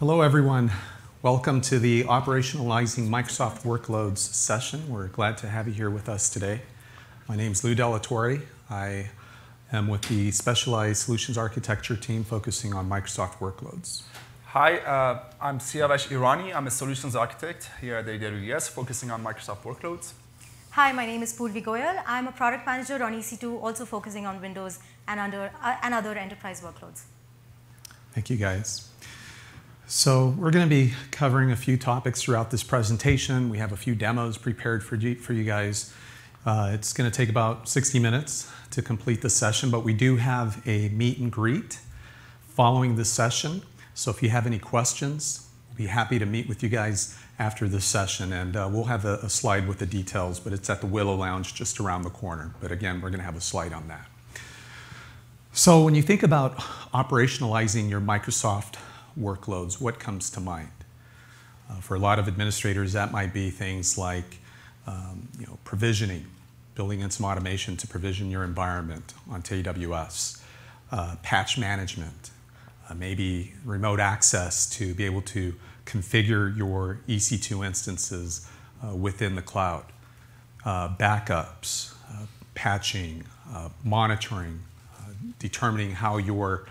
Hello, everyone. Welcome to the Operationalizing Microsoft Workloads session. We're glad to have you here with us today. My name is Lou Delatorre. I am with the Specialized Solutions Architecture team focusing on Microsoft workloads. Hi, uh, I'm Siavash Irani. I'm a solutions architect here at AWS focusing on Microsoft workloads. Hi, my name is Purvi Goyal. I'm a product manager on EC2, also focusing on Windows and, under, uh, and other enterprise workloads. Thank you, guys. So we're going to be covering a few topics throughout this presentation. We have a few demos prepared for you, for you guys. Uh, it's going to take about 60 minutes to complete the session, but we do have a meet and greet following the session. So if you have any questions, we'll be happy to meet with you guys after this session. And uh, we'll have a, a slide with the details, but it's at the Willow Lounge just around the corner. But again, we're going to have a slide on that. So when you think about operationalizing your Microsoft workloads, what comes to mind? Uh, for a lot of administrators, that might be things like um, you know, provisioning, building in some automation to provision your environment onto AWS, uh, patch management, uh, maybe remote access to be able to configure your EC2 instances uh, within the cloud, uh, backups, uh, patching, monitoring, determining how your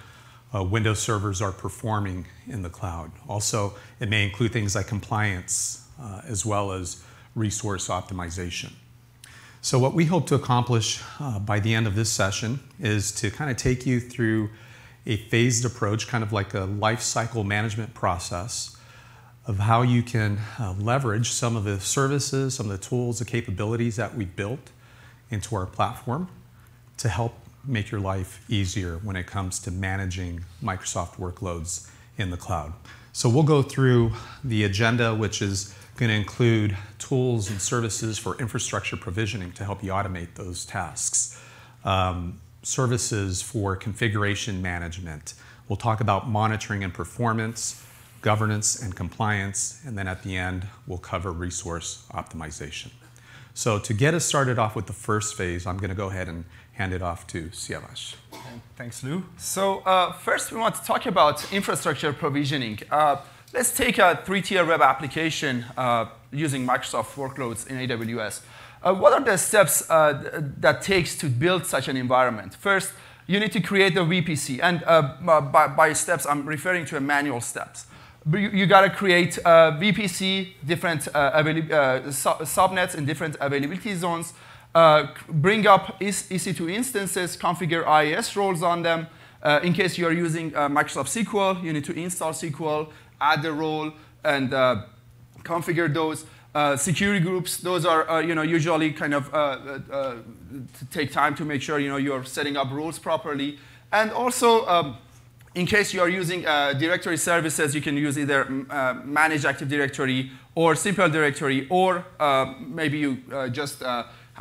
uh, Windows servers are performing in the cloud. Also, it may include things like compliance uh, as well as resource optimization. So what we hope to accomplish uh, by the end of this session is to kind of take you through a phased approach, kind of like a life cycle management process of how you can uh, leverage some of the services, some of the tools, the capabilities that we've built into our platform to help make your life easier when it comes to managing Microsoft workloads in the cloud. So we'll go through the agenda, which is going to include tools and services for infrastructure provisioning to help you automate those tasks, um, services for configuration management. We'll talk about monitoring and performance, governance and compliance, and then at the end, we'll cover resource optimization. So to get us started off with the first phase, I'm going to go ahead and hand it off to Siavash. Thanks, Lou. So uh, first, we want to talk about infrastructure provisioning. Uh, let's take a three-tier web application uh, using Microsoft workloads in AWS. Uh, what are the steps uh, that takes to build such an environment? First, you need to create a VPC. And uh, by, by, steps, I'm referring to a manual steps. You, you got to create a VPC, different subnets in different availability zones, uh, bring up EC2 instances, configure IIS roles on them. Uh, in case you are using uh, Microsoft SQL, you need to install SQL, add the role, and uh, configure those. Uh, security groups, those are uh, you know, usually kind of take time to make sure you know, you're setting up rules properly. And also, um, in case you are using directory services, you can use either manage Active Directory or simple directory, or maybe you just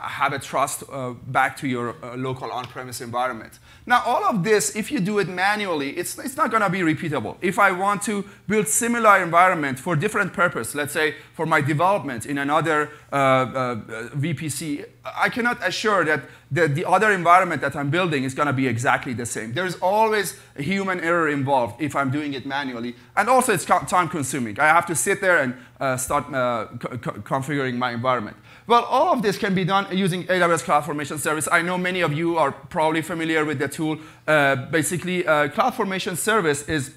have a trust uh, back to your uh, local on-premise environment. Now, all of this, if you do it manually, it's, it's not going to be repeatable. If I want to build similar environment for different purpose, let's say for my development in another uh, uh VPC, I cannot assure that the, the other environment that I'm building is going to be exactly the same. There's always a human error involved if I'm doing it manually. And also, it's time consuming. I have to sit there and uh, start uh, configuring my environment. Well, all of this can be done using AWS CloudFormation Service. I know many of you are probably familiar with the tool. Uh, basically, uh, CloudFormation Service is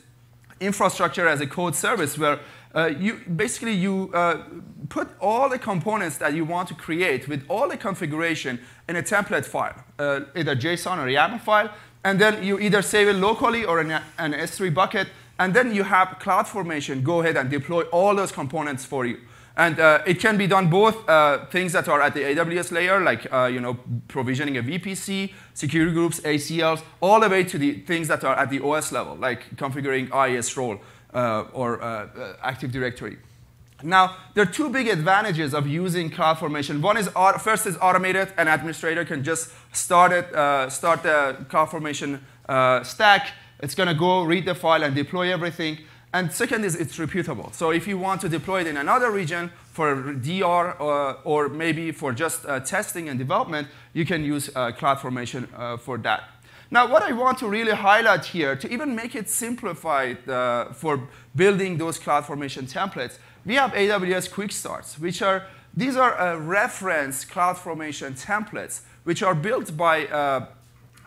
infrastructure as a code service where uh, you basically you uh, put all the components that you want to create with all the configuration in a template file, uh, either JSON or YAML file, and then you either save it locally or in a, an S3 bucket, and then you have CloudFormation go ahead and deploy all those components for you. And uh, it can be done both uh, things that are at the AWS layer, like uh, you know, provisioning a VPC, security groups, ACLs, all the way to the things that are at the OS level, like configuring IIS role or uh, uh, Active Directory. Now, there are two big advantages of using CloudFormation. One is, first is automated. An administrator can just start, it, start the CloudFormation stack. It's going to go read the file and deploy everything. And second is it's repeatable. So if you want to deploy it in another region for DR or, or maybe for just uh, testing and development, you can use uh, CloudFormation uh, for that. Now, what I want to really highlight here, to even make it simplified uh, for building those CloudFormation templates, we have AWS Quick Starts, which are, these are uh, reference CloudFormation templates, which are built by uh,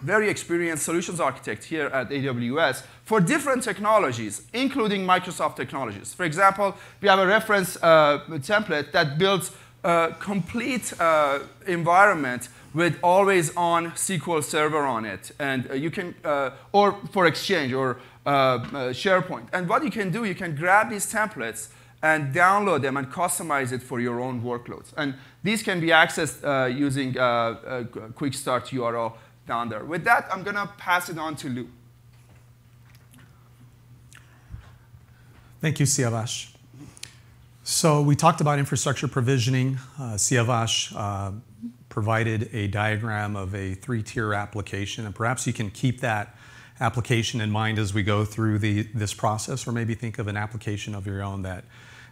very experienced solutions architect here at AWS for different technologies, including Microsoft technologies. For example, we have a reference uh, template that builds a complete uh, environment with always on SQL Server on it, and uh, you can, uh, or for Exchange or uh, SharePoint. And what you can do, you can grab these templates and download them and customize it for your own workloads. And these can be accessed using a quick start URL down there. With that, I'm going to pass it on to Lou. Thank you, Siavash. So we talked about infrastructure provisioning. Uh, Siavash uh, provided a diagram of a three-tier application, and perhaps you can keep that application in mind as we go through the, this process, or maybe think of an application of your own that,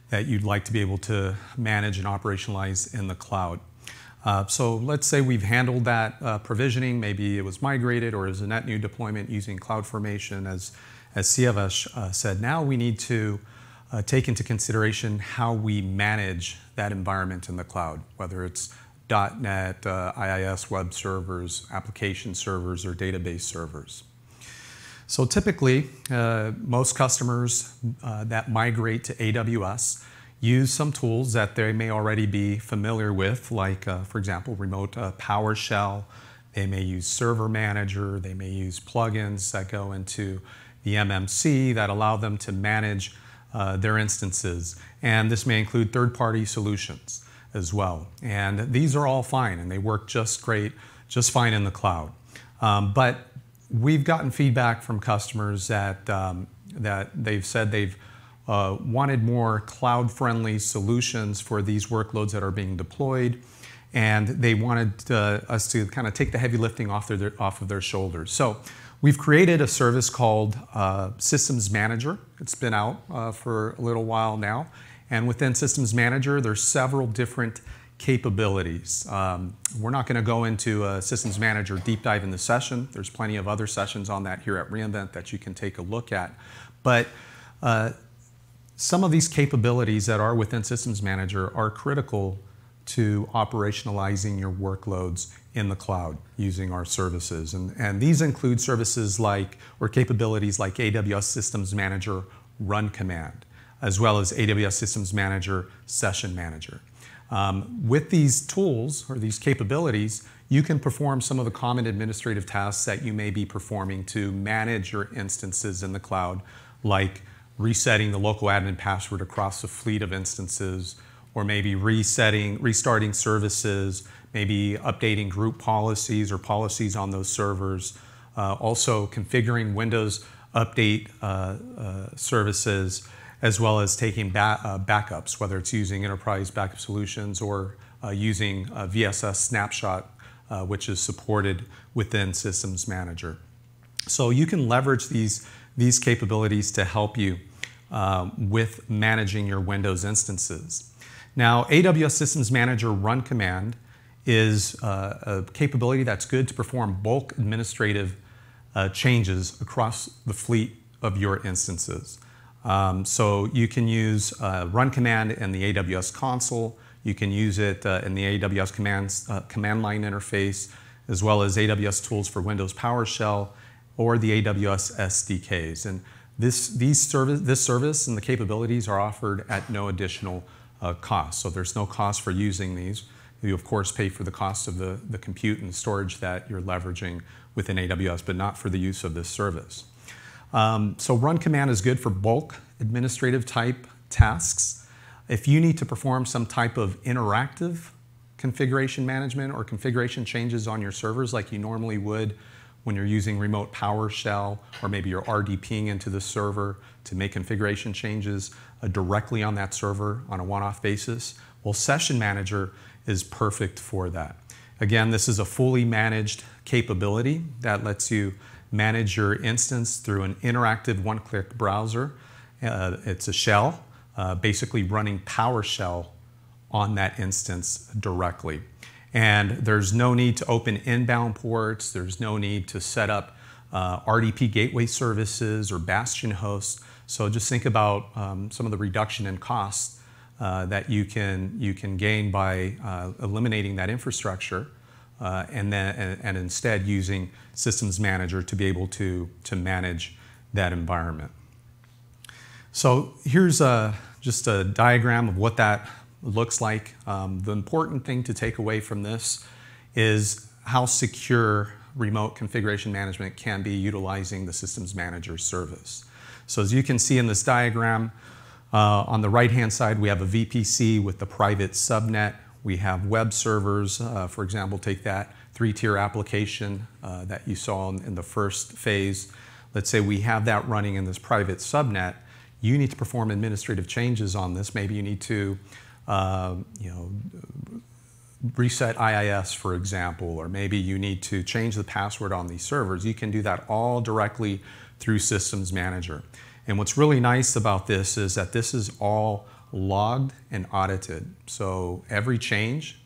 that you'd like to be able to manage and operationalize in the cloud. Uh, so let's say we've handled that uh, provisioning, maybe it was migrated or is a net new deployment using CloudFormation as, as Siavash uh, said. Now we need to uh, take into consideration how we manage that environment in the cloud, whether it's .NET, uh, IIS web servers, application servers, or database servers. So typically, uh, most customers that migrate to AWS use some tools that they may already be familiar with, like, uh, for example, remote uh, PowerShell. They may use Server Manager. They may use plugins that go into the MMC that allow them to manage uh, their instances. And this may include third party solutions as well. And these are all fine and they work just great, just fine in the cloud. Um, but we've gotten feedback from customers that, um, that they've said they've uh, wanted more cloud-friendly solutions for these workloads that are being deployed, and they wanted uh, us to kind of take the heavy lifting off, their, off of their shoulders. So we've created a service called uh, Systems Manager. It's been out uh, for a little while now, and within Systems Manager, there's several different capabilities. Um, we're not going to go into a Systems Manager deep dive in the session. There's plenty of other sessions on that here at reInvent that you can take a look at. But uh, some of these capabilities that are within Systems Manager are critical to operationalizing your workloads in the cloud using our services. And, and these include services like, or capabilities like AWS Systems Manager Run Command, as well as AWS Systems Manager Session Manager. Um, with these tools or these capabilities, you can perform some of the common administrative tasks that you may be performing to manage your instances in the cloud, like resetting the local admin password across a fleet of instances, or maybe resetting, restarting services, maybe updating group policies or policies on those servers. Uh, also configuring Windows update uh, uh, services, as well as taking ba uh, backups, whether it's using enterprise backup solutions or uh, using VSS Snapshot, uh, which is supported within Systems Manager. So you can leverage these these capabilities to help you um, with managing your Windows instances. Now, AWS Systems Manager Run Command is uh, a capability that's good to perform bulk administrative uh, changes across the fleet of your instances. Um, so you can use uh, Run Command in the AWS console. You can use it uh, in the AWS commands, uh, command line interface, as well as AWS tools for Windows PowerShell or the AWS SDKs. And this, these service, this service and the capabilities are offered at no additional uh, cost. So there's no cost for using these. You, of course, pay for the cost of the, the compute and storage that you're leveraging within AWS, but not for the use of this service. Um, so run command is good for bulk administrative type tasks. If you need to perform some type of interactive configuration management or configuration changes on your servers like you normally would when you're using remote PowerShell, or maybe you're RDPing into the server to make configuration changes uh, directly on that server on a one-off basis, well, Session Manager is perfect for that. Again, this is a fully managed capability that lets you manage your instance through an interactive one-click browser. Uh, it's a shell, uh, basically running PowerShell on that instance directly. And there's no need to open inbound ports. There's no need to set up uh, RDP gateway services or bastion hosts. So just think about um, some of the reduction in costs uh, that you can, you can gain by uh, eliminating that infrastructure uh, and, then, and, instead using Systems Manager to be able to, to manage that environment. So here's a, just a diagram of what that looks like. Um, the important thing to take away from this is how secure remote configuration management can be utilizing the Systems Manager service. So as you can see in this diagram, uh, on the right-hand side, we have a VPC with the private subnet. We have web servers, uh, for example, take that three-tier application uh, that you saw in, in the first phase. Let's say we have that running in this private subnet. You need to perform administrative changes on this. Maybe you need to, uh, you know, reset IIS, for example, or maybe you need to change the password on these servers. You can do that all directly through Systems Manager. And what's really nice about this is that this is all logged and audited. So every change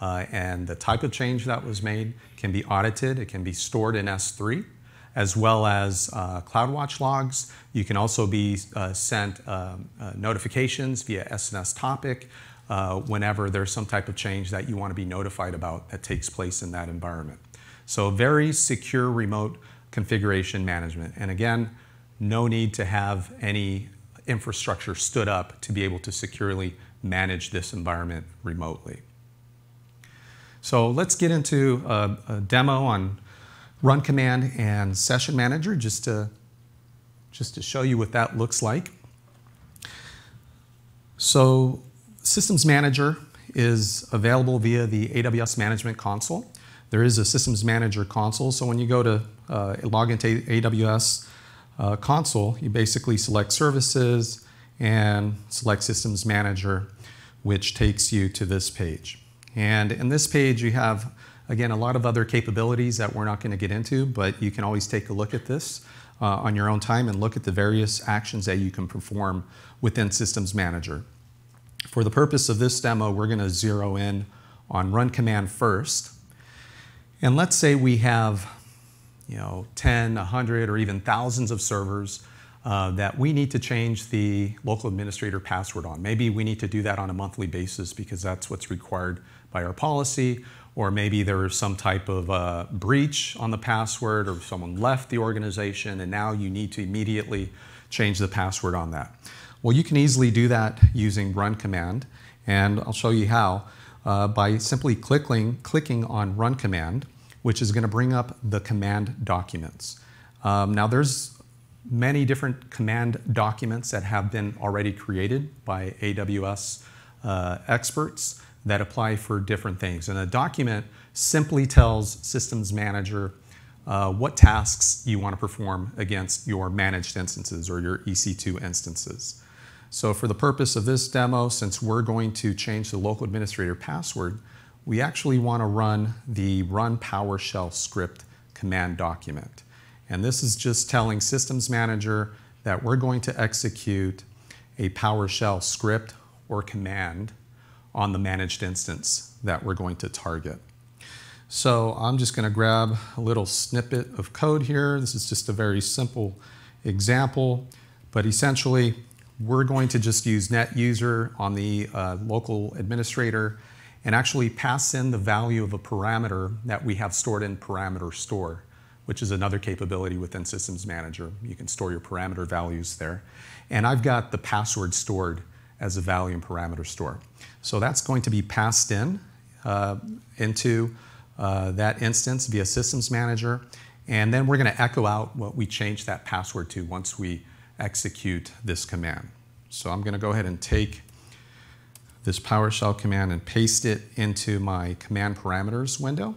uh, and the type of change that was made can be audited. It can be stored in S3 as well as uh, CloudWatch logs. You can also be uh, sent um, uh, notifications via SNS topic uh, whenever there's some type of change that you want to be notified about that takes place in that environment. So very secure remote configuration management. And again, no need to have any infrastructure stood up to be able to securely manage this environment remotely. So let's get into a, a demo on Run Command and Session Manager just to, just to show you what that looks like. So Systems Manager is available via the AWS Management Console. There is a Systems Manager console, so when you go to uh, log into AWS, uh, console, you basically select Services and select Systems Manager, which takes you to this page. And in this page, you have, again, a lot of other capabilities that we're not going to get into, but you can always take a look at this uh, on your own time and look at the various actions that you can perform within Systems Manager. For the purpose of this demo, we're going to zero in on run command first. And let's say we have you know, 10, 100, or even thousands of servers uh, that we need to change the local administrator password on. Maybe we need to do that on a monthly basis because that's what's required by our policy, or maybe there is some type of uh, breach on the password, or someone left the organization and now you need to immediately change the password on that. Well, you can easily do that using run command, and I'll show you how. Uh, by simply clicking, clicking on run command, which is going to bring up the command documents. Um, now there's many different command documents that have been already created by AWS uh, experts that apply for different things. And a document simply tells Systems Manager uh, what tasks you want to perform against your managed instances or your EC2 instances. So for the purpose of this demo, since we're going to change the local administrator password, we actually want to run the run PowerShell script command document. And this is just telling Systems Manager that we're going to execute a PowerShell script or command on the managed instance that we're going to target. So I'm just going to grab a little snippet of code here. This is just a very simple example, but essentially we're going to just use net user on the uh, local administrator and actually pass in the value of a parameter that we have stored in parameter store, which is another capability within Systems Manager. You can store your parameter values there. And I've got the password stored as a value in parameter store. So that's going to be passed in uh, into uh, that instance via Systems Manager. And then we're going to echo out what we changed that password to once we execute this command. So I'm going to go ahead and take this PowerShell command and paste it into my command parameters window.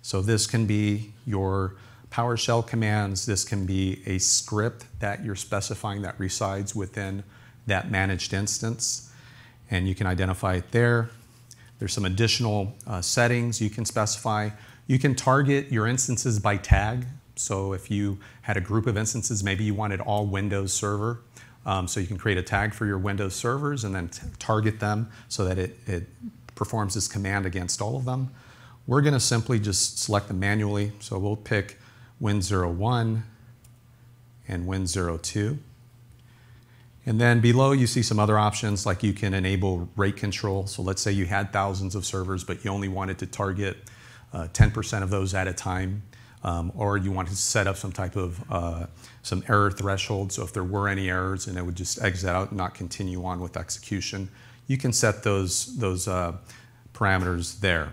So this can be your PowerShell commands. This can be a script that you're specifying that resides within that managed instance. And you can identify it there. There's some additional uh, settings you can specify. You can target your instances by tag. So if you had a group of instances, maybe you wanted all Windows Server, um, so you can create a tag for your Windows servers and then target them so that it, it performs this command against all of them. We're going to simply just select them manually. So we'll pick Win01, and Win02. And then below you see some other options like you can enable rate control. So let's say you had thousands of servers, but you only wanted to target 10% uh, of those at a time. Um, or you wanted to set up some type of uh, some error threshold. So if there were any errors and it would just exit out and not continue on with execution, you can set those, those uh, parameters there.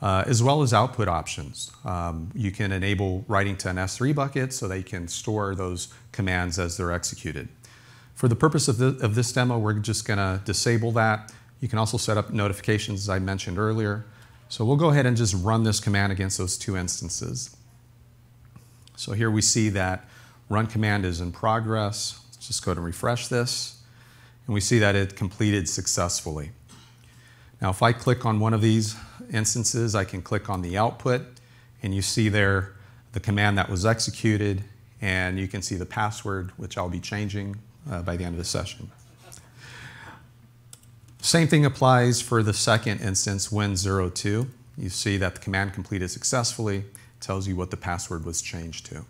Uh, as well as output options. Um, you can enable writing to an S3 bucket so they can store those commands as they're executed. For the purpose of, the, of this demo, we're just going to disable that. You can also set up notifications, as I mentioned earlier. So we'll go ahead and just run this command against those two instances. So here we see that run command is in progress. Let's just go ahead and refresh this. And we see that it completed successfully. Now, if I click on one of these instances, I can click on the output, and you see there the command that was executed, and you can see the password, which I'll be changing uh, by the end of the session. Same thing applies for the second instance, win02. You see that the command completed successfully, tells you what the password was changed to.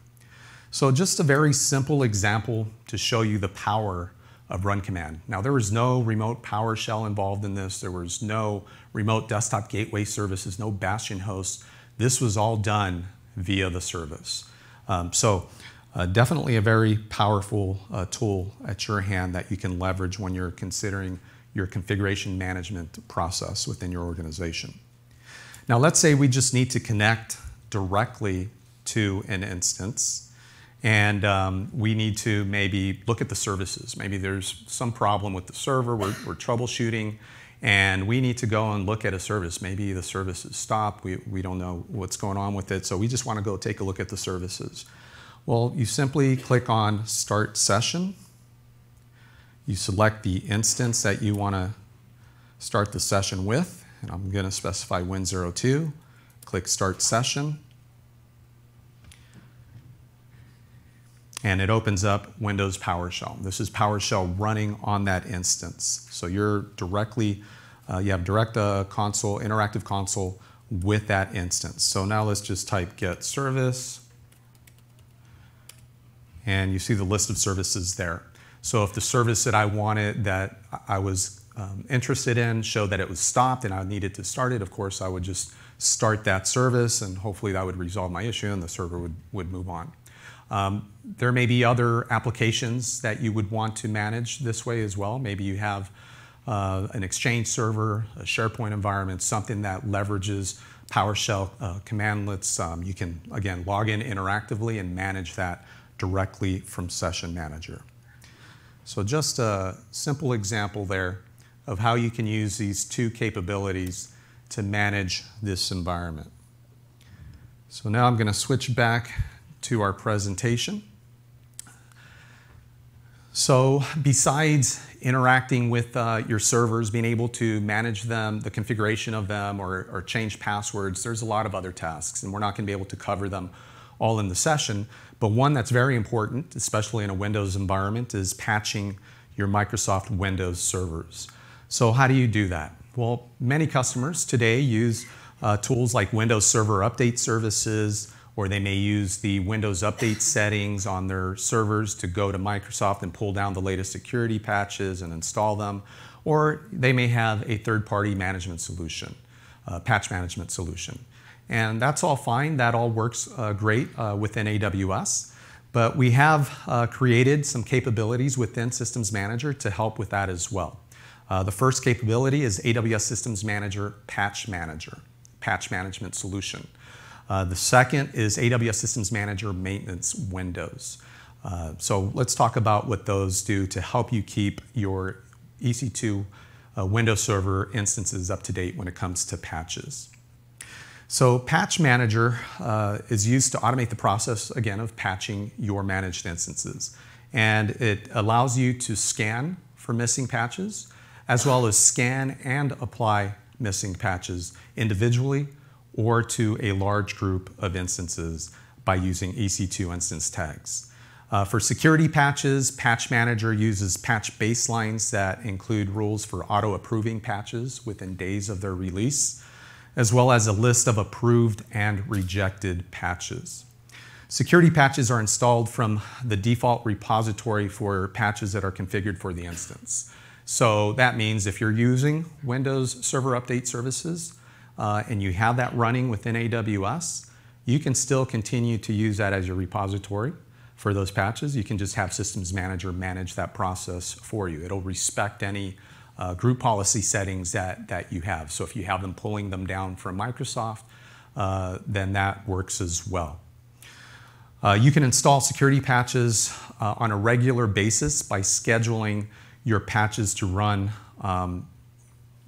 So just a very simple example to show you the power of run command. Now there was no remote PowerShell involved in this. There was no remote desktop gateway services, no bastion hosts. This was all done via the service. Um, so uh, definitely a very powerful uh, tool at your hand that you can leverage when you're considering your configuration management process within your organization. Now let's say we just need to connect directly to an instance and um, we need to maybe look at the services. Maybe there's some problem with the server, we're, we're, troubleshooting, and we need to go and look at a service. Maybe the service is stopped, we, we don't know what's going on with it, so we just want to go take a look at the services. Well, you simply click on Start Session. You select the instance that you want to start the session with, and I'm going to specify Win02. Click Start Session. And it opens up Windows PowerShell. This is PowerShell running on that instance. So you're directly, uh, you have direct uh, console, interactive console with that instance. So now let's just type get service, and you see the list of services there. So if the service that I wanted that I was um, interested in showed that it was stopped and I needed to start it, of course I would just start that service and hopefully that would resolve my issue and the server would, would move on. Um, there may be other applications that you would want to manage this way as well. Maybe you have uh, an Exchange server, a SharePoint environment, something that leverages PowerShell uh, commandlets. Um, you can, again, log in interactively and manage that directly from Session Manager. So just a simple example there of how you can use these two capabilities to manage this environment. So now I'm going to switch back to our presentation. So besides interacting with uh, your servers, being able to manage them, the configuration of them, or, or change passwords, there's a lot of other tasks, and we're not going to be able to cover them all in the session. But one that's very important, especially in a Windows environment, is patching your Microsoft Windows servers. So how do you do that? Well, many customers today use uh, tools like Windows Server Update Services, or they may use the Windows Update settings on their servers to go to Microsoft and pull down the latest security patches and install them, or they may have a third-party management solution, patch management solution. And that's all fine, that all works uh, great uh, within AWS, but we have uh, created some capabilities within Systems Manager to help with that as well. Uh, the first capability is AWS Systems Manager Patch Manager, Patch Management Solution. Uh, the second is AWS Systems Manager Maintenance Windows. Uh, so let's talk about what those do to help you keep your EC2 uh, Windows Server instances up to date when it comes to patches. So Patch Manager uh, is used to automate the process, again, of patching your managed instances. And it allows you to scan for missing patches, as well as scan and apply missing patches individually or to a large group of instances by using EC2 instance tags. Uh, for security patches, Patch Manager uses patch baselines that include rules for auto-approving patches within days of their release, as well as a list of approved and rejected patches. Security patches are installed from the default repository for patches that are configured for the instance. So that means if you're using Windows Server Update Services uh, and you have that running within AWS, you can still continue to use that as your repository for those patches. You can just have Systems Manager manage that process for you. It'll respect any uh, group policy settings that, that you have. So if you have them pulling them down from Microsoft, uh, then that works as well. Uh, you can install security patches uh, on a regular basis by scheduling your patches to run um,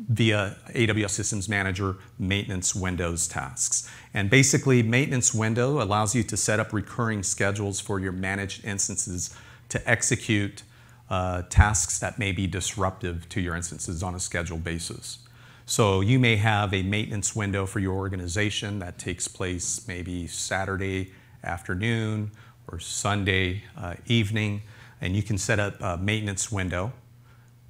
via AWS Systems Manager maintenance windows tasks. And basically, maintenance window allows you to set up recurring schedules for your managed instances to execute uh, tasks that may be disruptive to your instances on a scheduled basis. So you may have a maintenance window for your organization that takes place maybe Saturday afternoon or Sunday uh, evening, and you can set up a maintenance window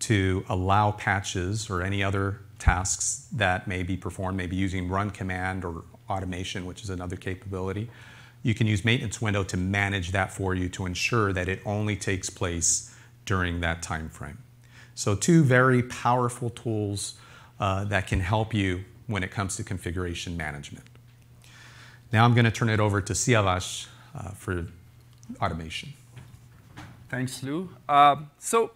to allow patches or any other tasks that may be performed, maybe using run command or automation, which is another capability. You can use maintenance window to manage that for you to ensure that it only takes place during that time frame. So two very powerful tools uh, that can help you when it comes to configuration management. Now I'm going to turn it over to Siavash uh, for automation. Thanks, Lou. Uh, so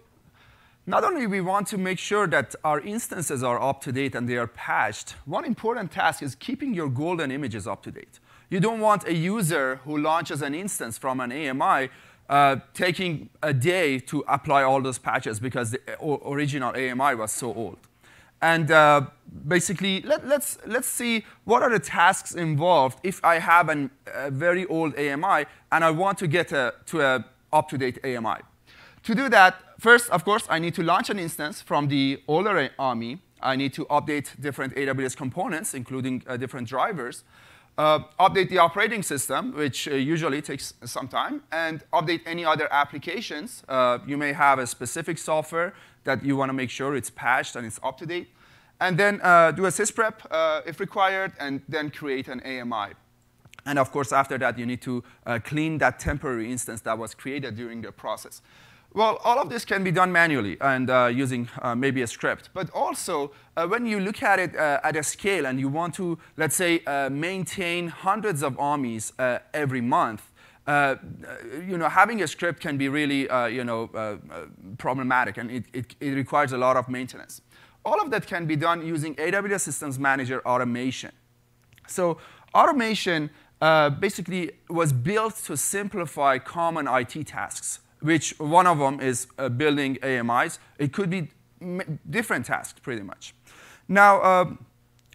not only we want to make sure that our instances are up to date and they are patched, one important task is keeping your golden images up to date. You don't want a user who launches an instance from an AMI uh, taking a day to apply all those patches because the original AMI was so old. And uh, basically, let, us let's, let's see what are the tasks involved if I have an, a very old AMI and I want to get a, to an up-to-date AMI. To do that, first, of course, I need to launch an instance from the older AMI. I need to update different AWS components, including uh, different drivers uh, update the operating system, which uh, usually takes some time, and update any other applications. Uh, you may have a specific software that you want to make sure it's patched and it's up to date. And then uh, do a sysprep uh, if required, and then create an AMI. And of course, after that, you need to clean that temporary instance that was created during the process. Well, all of this can be done manually and uh, using uh, maybe a script. But also, uh, when you look at it uh, at a scale and you want to, let's say, uh, maintain hundreds of AMIs uh, every month, you know, having a script can be really, you know, problematic, and it, it, it, requires a lot of maintenance. All of that can be done using AWS Systems Manager automation. So automation basically was built to simplify common IT tasks which one of them is uh, building AMIs. It could be different tasks, pretty much. Now, uh,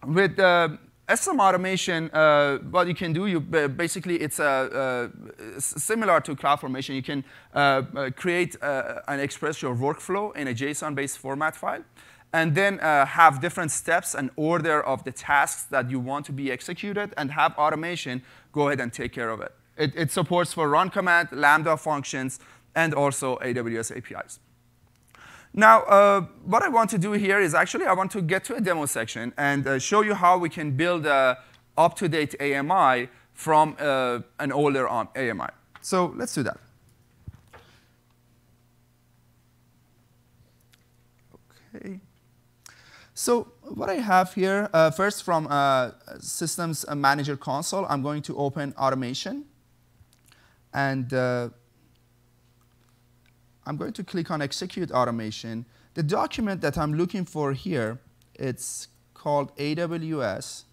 with uh, SM automation, uh, what you can do, you basically it's a, similar to CloudFormation. You can uh, uh, create and express your workflow in a JSON-based format file, and then have different steps and order of the tasks that you want to be executed, and have automation go ahead and take care of it. It, it supports for run command, Lambda functions, and also AWS APIs. Now, uh, what I want to do here is actually I want to get to a demo section and uh, show you how we can build a up-to-date AMI from uh, an older AMI. So let's do that. Okay. So what I have here, uh, first from uh, Systems Manager console, I'm going to open automation. And uh, I'm going to click on Execute Automation. The document that I'm looking for here, it's called AWS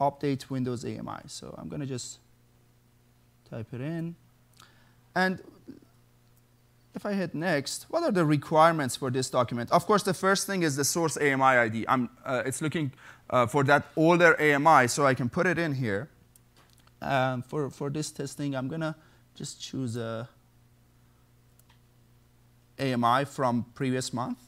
Update Windows AMI. So I'm going to just type it in. And if I hit next, what are the requirements for this document? Of course, the first thing is the source AMI ID. Uh, it's looking uh, for that older AMI, so I can put it in here. Um, for, for this testing, I'm going to just choose a AMI from previous month.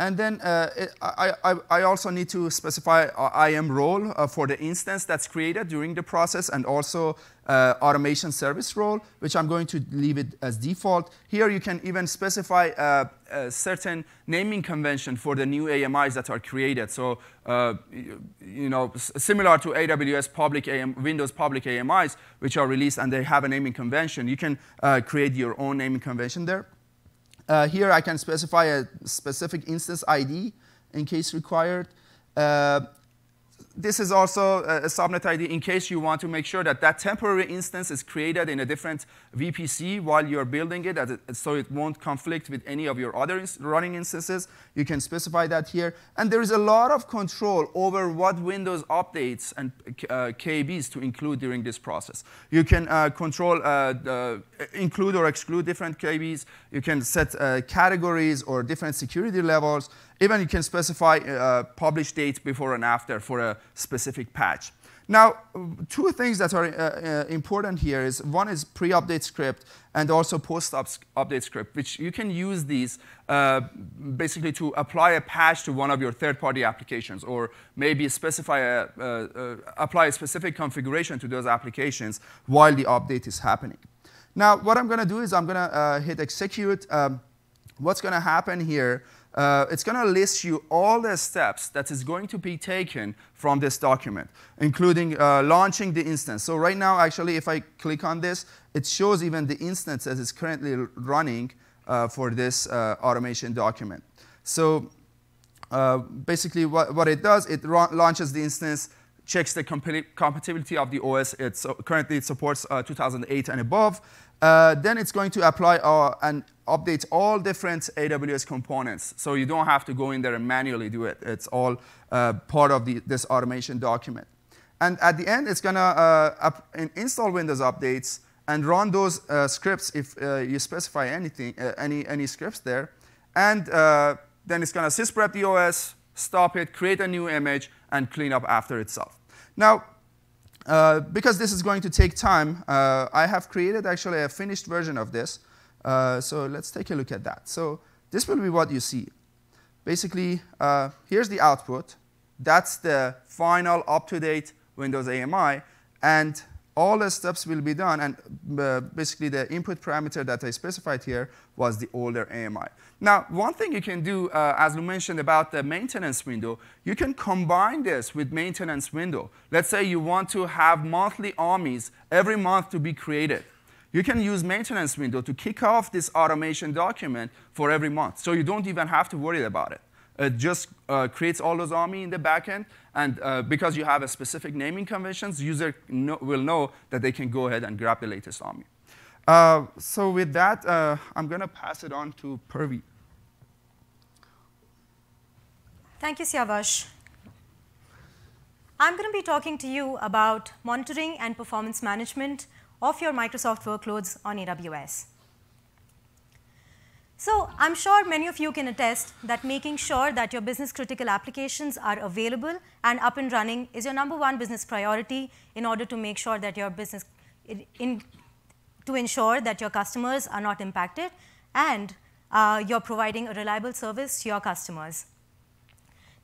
And then uh, I, I, I, also need to specify IAM role uh, for the instance that's created during the process and also uh, automation service role, which I'm going to leave it as default. Here you can even specify uh, a certain naming convention for the new AMIs that are created. So, uh, you, know, similar to AWS public AM, Windows public AMIs, which are released and they have a naming convention, you can uh, create your own naming convention there. Uh, here I can specify a specific instance ID in case required. Uh, this is also a subnet ID in case you want to make sure that that temporary instance is created in a different VPC while you're building it, so it won't conflict with any of your other running instances. You can specify that here. And there is a lot of control over what Windows updates and uh, KBs to include during this process. You can uh, control, uh, the, include or exclude different KBs. You can set uh, categories or different security levels. Even you can specify uh, publish date before and after for a specific patch. Now, two things that are uh, uh, important here is one is pre-update script and also post-update script, which you can use these uh, basically to apply a patch to one of your third-party applications or maybe specify a, apply a specific configuration to those applications while the update is happening. Now, what I'm going to do is I'm going to uh, hit execute. Um, what's going to happen here uh, it's going to list you all the steps that is going to be taken from this document, including uh, launching the instance. So right now, actually, if I click on this, it shows even the instance that is currently running uh, for this uh, automation document. So uh, basically, what, what, it does, it launches the instance, checks the compatibility of the OS. It's, currently, it supports uh, 2008 and above. Then it's going to apply and update all different AWS components. So you don't have to go in there and manually do it. It's all uh, part of the, this automation document. And at the end, it's going to uh, install Windows updates and run those uh, scripts if uh, you specify anything, uh, any, any scripts there. And uh, then it's going to sysprep the OS, stop it, create a new image, and clean up after itself. Now, uh, because this is going to take time, uh, I have created actually a finished version of this. Uh, so let's take a look at that. So this will be what you see. Basically, uh, here's the output. That's the final up-to-date Windows AMI. And all the steps will be done. And uh, basically, the input parameter that I specified here was the older AMI. Now, one thing you can do, uh, as you mentioned about the maintenance window, you can combine this with maintenance window. Let's say you want to have monthly AMIs every month to be created. You can use maintenance window to kick off this automation document for every month. So you don't even have to worry about it. It just uh, creates all those AMI in the backend, and uh, because you have a specific naming conventions, user know, will know that they can go ahead and grab the latest AMI. Uh, so with that, uh, I'm going to pass it on to Purvi. Thank you, Siavash. I'm going to be talking to you about monitoring and performance management of your Microsoft workloads on AWS. So I'm sure many of you can attest that making sure that your business critical applications are available and up and running is your number one business priority in order to make sure that your business, in, to ensure that your customers are not impacted and uh, you're providing a reliable service to your customers.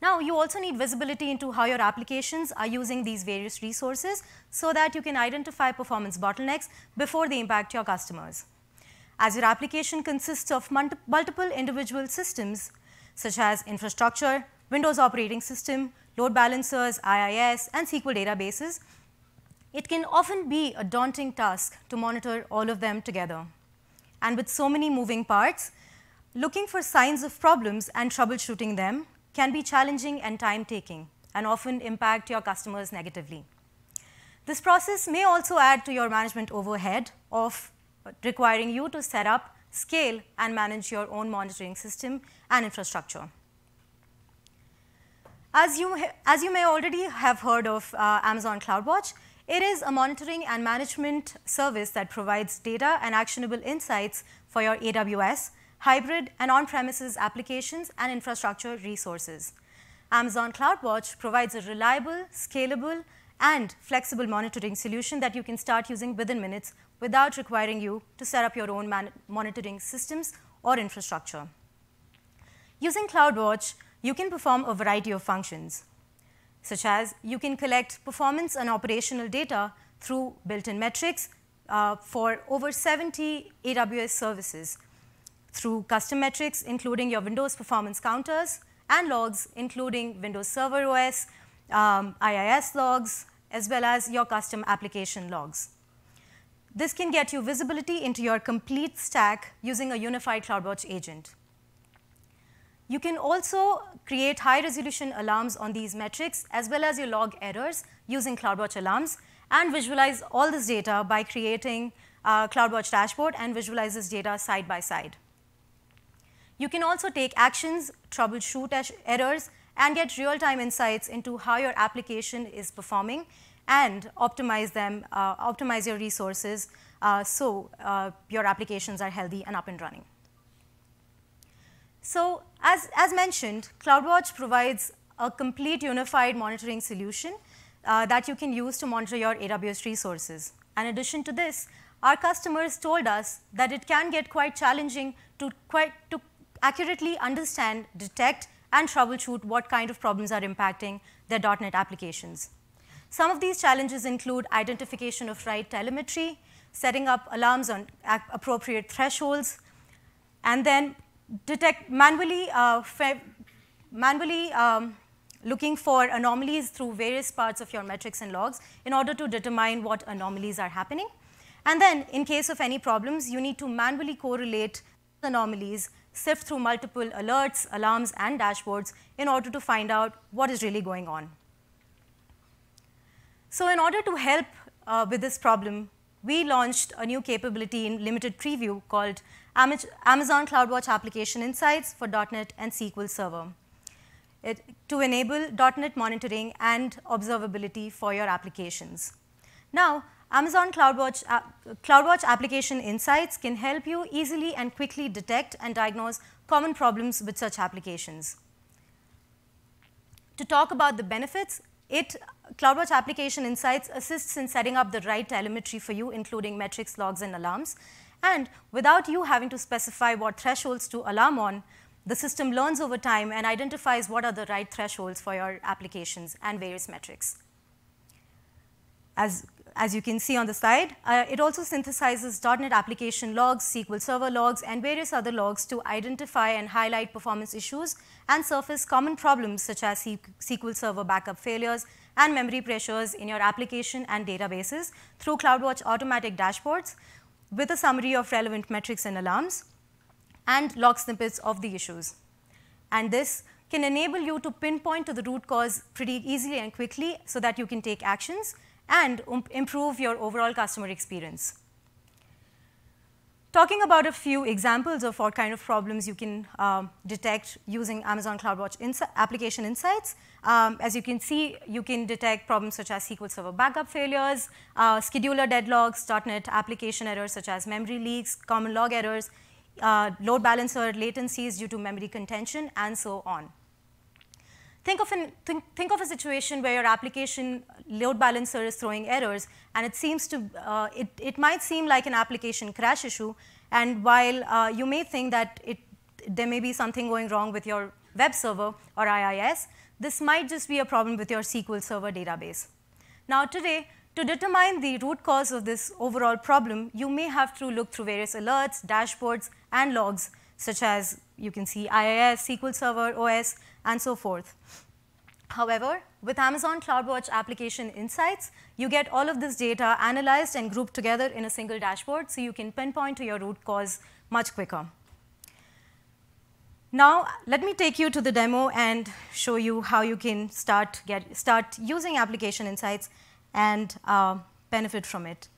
Now, you also need visibility into how your applications are using these various resources so that you can identify performance bottlenecks before they impact your customers. As your application consists of multiple individual systems, such as infrastructure, Windows operating system, load balancers, IIS, and SQL databases, it can often be a daunting task to monitor all of them together. And with so many moving parts, looking for signs of problems and troubleshooting them can be challenging and time-taking and often impact your customers negatively. This process may also add to your management overhead of requiring you to set up, scale, and manage your own monitoring system and infrastructure. As you, as you may already have heard of uh, Amazon CloudWatch, it is a monitoring and management service that provides data and actionable insights for your AWS, hybrid and on-premises applications and infrastructure resources. Amazon CloudWatch provides a reliable, scalable, and flexible monitoring solution that you can start using within minutes without requiring you to set up your own monitoring systems or infrastructure. Using CloudWatch, you can perform a variety of functions, such as you can collect performance and operational data through built-in metrics uh, for over 70 AWS services, through custom metrics, including your Windows performance counters, and logs, including Windows Server OS, um, IIS logs, as well as your custom application logs. This can get you visibility into your complete stack using a unified CloudWatch agent. You can also create high resolution alarms on these metrics as well as your log errors using CloudWatch alarms and visualize all this data by creating a CloudWatch dashboard and visualize this data side by side. You can also take actions, troubleshoot errors, and get real-time insights into how your application is performing and optimize them, uh, optimize your resources uh, so uh, your applications are healthy and up and running. So as, as mentioned, CloudWatch provides a complete unified monitoring solution uh, that you can use to monitor your AWS resources. In addition to this, our customers told us that it can get quite challenging to, quite, to accurately understand, detect, and troubleshoot what kind of problems are impacting their .NET applications. Some of these challenges include identification of right telemetry, setting up alarms on appropriate thresholds, and then detect manually, uh, manually um, looking for anomalies through various parts of your metrics and logs in order to determine what anomalies are happening. And then, in case of any problems, you need to manually correlate anomalies, sift through multiple alerts, alarms, and dashboards in order to find out what is really going on. So in order to help uh, with this problem, we launched a new capability in limited preview called Amazon CloudWatch Application Insights for .NET and SQL Server it, to enable .NET monitoring and observability for your applications. Now, Amazon CloudWatch, uh, CloudWatch Application Insights can help you easily and quickly detect and diagnose common problems with such applications. To talk about the benefits, it, CloudWatch Application Insights assists in setting up the right telemetry for you, including metrics, logs, and alarms. And without you having to specify what thresholds to alarm on, the system learns over time and identifies what are the right thresholds for your applications and various metrics. As, as you can see on the slide, uh, it also synthesizes .NET application logs, SQL Server logs, and various other logs to identify and highlight performance issues and surface common problems such as SQL Server backup failures and memory pressures in your application and databases through CloudWatch automatic dashboards with a summary of relevant metrics and alarms and log snippets of the issues. And this can enable you to pinpoint to the root cause pretty easily and quickly so that you can take actions and um, improve your overall customer experience. Talking about a few examples of what kind of problems you can um, detect using Amazon CloudWatch Insi application insights, um, as you can see, you can detect problems such as SQL Server backup failures, uh, scheduler deadlocks, .NET application errors such as memory leaks, common log errors, uh, load balancer latencies due to memory contention, and so on. Think of, an, think, think of a situation where your application load balancer is throwing errors, and it seems to, uh, it, it might seem like an application crash issue, and while uh, you may think that it, there may be something going wrong with your web server or IIS, this might just be a problem with your SQL Server database. Now today, to determine the root cause of this overall problem, you may have to look through various alerts, dashboards, and logs, such as you can see IIS, SQL Server, OS, and so forth. However, with Amazon CloudWatch Application Insights, you get all of this data analyzed and grouped together in a single dashboard so you can pinpoint to your root cause much quicker. Now, let me take you to the demo and show you how you can start, get, start using Application Insights and uh, benefit from it.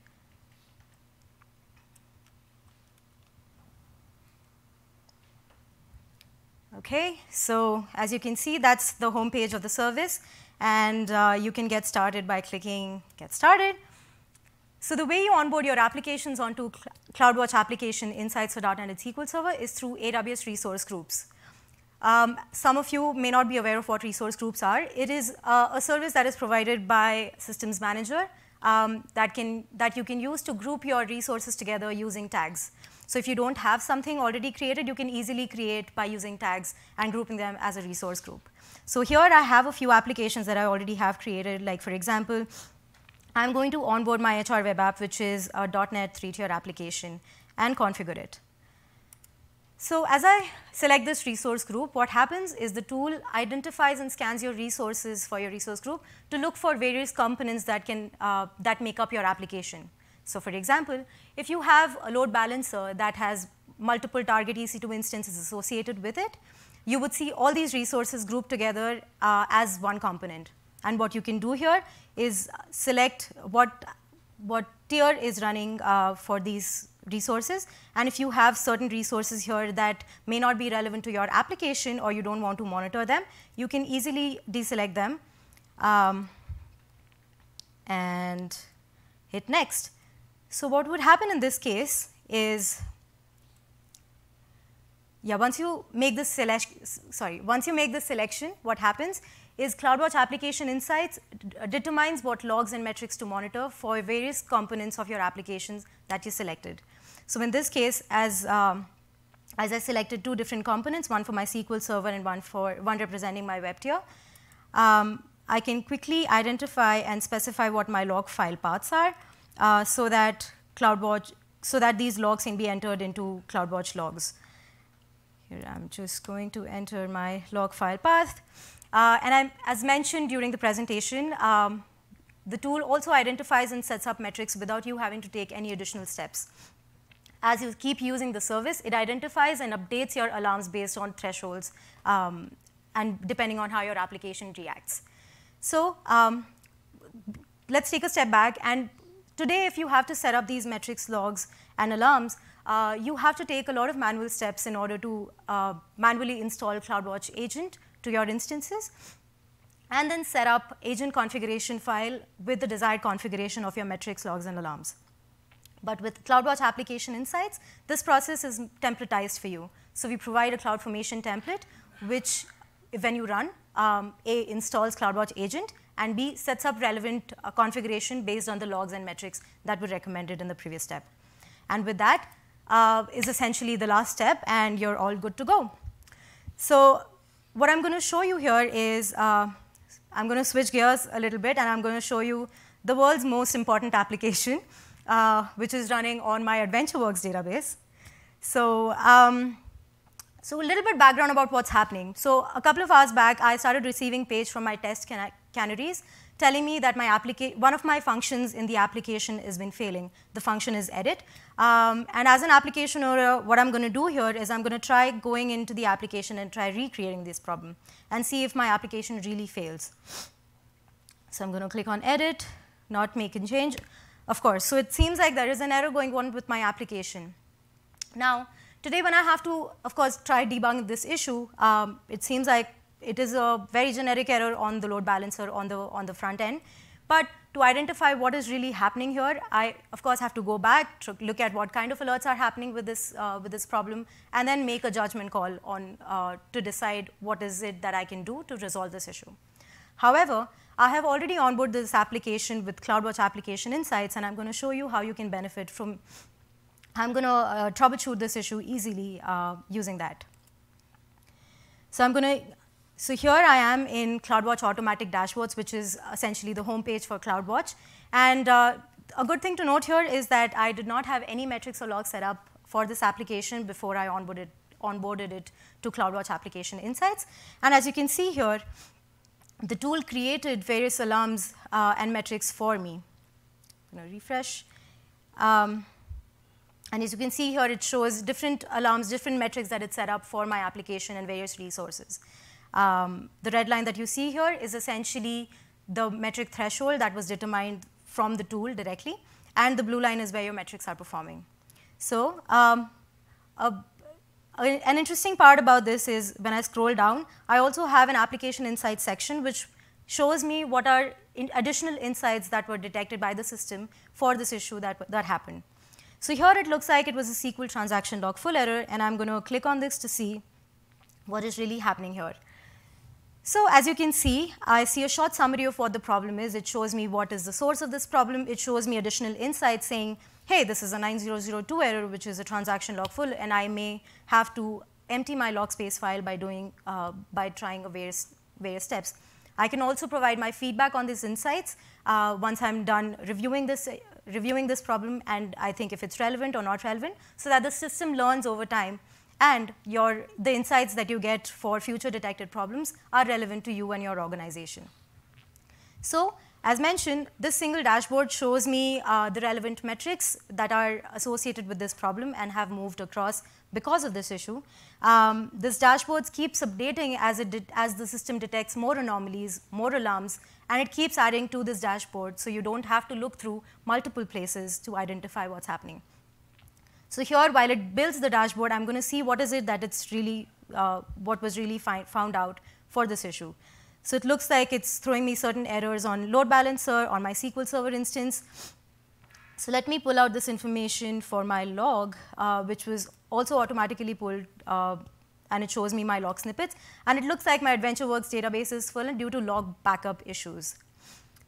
Okay, so as you can see, that's the home page of the service, and uh, you can get started by clicking Get Started. So the way you onboard your applications onto CloudWatch application Insights for .NET and SQL Server is through AWS resource groups. Um, some of you may not be aware of what resource groups are. It is uh, a service that is provided by Systems Manager um, that, can, that you can use to group your resources together using tags. So if you don't have something already created, you can easily create by using tags and grouping them as a resource group. So here I have a few applications that I already have created, like for example, I'm going to onboard my HR web app, which is a .NET three-tier application, and configure it. So as I select this resource group, what happens is the tool identifies and scans your resources for your resource group to look for various components that, can, uh, that make up your application. So for example, if you have a load balancer that has multiple target EC2 instances associated with it, you would see all these resources grouped together uh, as one component. And what you can do here is select what, what tier is running uh, for these resources. And if you have certain resources here that may not be relevant to your application or you don't want to monitor them, you can easily deselect them um, and hit next. So what would happen in this case is, yeah, once you make this selection, sorry, once you make this selection, what happens is CloudWatch Application Insights determines what logs and metrics to monitor for various components of your applications that you selected. So in this case, as, um, as I selected two different components, one for my SQL Server and one, for, one representing my web tier, um, I can quickly identify and specify what my log file paths are uh, so that CloudWatch, so that these logs can be entered into CloudWatch logs. Here I'm just going to enter my log file path. Uh, and I'm, as mentioned during the presentation, um, the tool also identifies and sets up metrics without you having to take any additional steps as you keep using the service, it identifies and updates your alarms based on thresholds um, and depending on how your application reacts. So um, let's take a step back. And today, if you have to set up these metrics, logs, and alarms, uh, you have to take a lot of manual steps in order to uh, manually install CloudWatch Agent to your instances and then set up agent configuration file with the desired configuration of your metrics, logs, and alarms. But with CloudWatch Application Insights, this process is templatized for you. So we provide a CloudFormation template, which when you run, um, A, installs CloudWatch agent, and B, sets up relevant uh, configuration based on the logs and metrics that were recommended in the previous step. And with that uh, is essentially the last step, and you're all good to go. So what I'm going to show you here is uh, I'm going to switch gears a little bit, and I'm going to show you the world's most important application, uh, which is running on my AdventureWorks database. So, um, so a little bit background about what's happening. So a couple of hours back, I started receiving page from my test can canaries telling me that my one of my functions in the application has been failing. The function is edit. Um, and as an application owner, what I'm going to do here is I'm going to try going into the application and try recreating this problem and see if my application really fails. So I'm going to click on edit, not make a change. Of course, so it seems like there is an error going on with my application. Now, today when I have to, of course, try debugging this issue, um, it seems like it is a very generic error on the load balancer on the, on the front end. But to identify what is really happening here, I, of course, have to go back, to look at what kind of alerts are happening with this, uh, with this problem, and then make a judgment call on, uh, to decide what is it that I can do to resolve this issue. However, I have already onboarded this application with CloudWatch Application Insights, and I'm going to show you how you can benefit from, I'm going to uh, troubleshoot this issue easily uh, using that. So I'm going to, so here I am in CloudWatch Automatic Dashboards, which is essentially the homepage for CloudWatch. And uh, a good thing to note here is that I did not have any metrics or logs set up for this application before I onboarded, onboarded it to CloudWatch Application Insights. And as you can see here, the tool created various alarms uh, and metrics for me. I'm going to refresh. Um, and as you can see here, it shows different alarms, different metrics that it set up for my application and various resources. Um, the red line that you see here is essentially the metric threshold that was determined from the tool directly, and the blue line is where your metrics are performing. So um, a an interesting part about this is when I scroll down, I also have an application insights section which shows me what are in additional insights that were detected by the system for this issue that, that happened. So here it looks like it was a SQL transaction log full error, and I'm going to click on this to see what is really happening here. So as you can see, I see a short summary of what the problem is. It shows me what is the source of this problem. It shows me additional insights saying, hey, this is a 9002 error, which is a transaction log full, and I may have to empty my log space file by doing, uh, by trying various, various steps. I can also provide my feedback on these insights uh, once I'm done reviewing this, reviewing this problem, and I think if it's relevant or not relevant, so that the system learns over time and your, the insights that you get for future detected problems are relevant to you and your organization. So as mentioned, this single dashboard shows me uh, the relevant metrics that are associated with this problem and have moved across because of this issue. Um, this dashboard keeps updating as, it as the system detects more anomalies, more alarms, and it keeps adding to this dashboard so you don't have to look through multiple places to identify what's happening. So here, while it builds the dashboard, I'm going to see what is it that it's really, uh, what was really found out for this issue. So it looks like it's throwing me certain errors on load balancer, on my SQL Server instance. So let me pull out this information for my log, uh, which was also automatically pulled, uh, and it shows me my log snippets. And it looks like my AdventureWorks database is full due to log backup issues.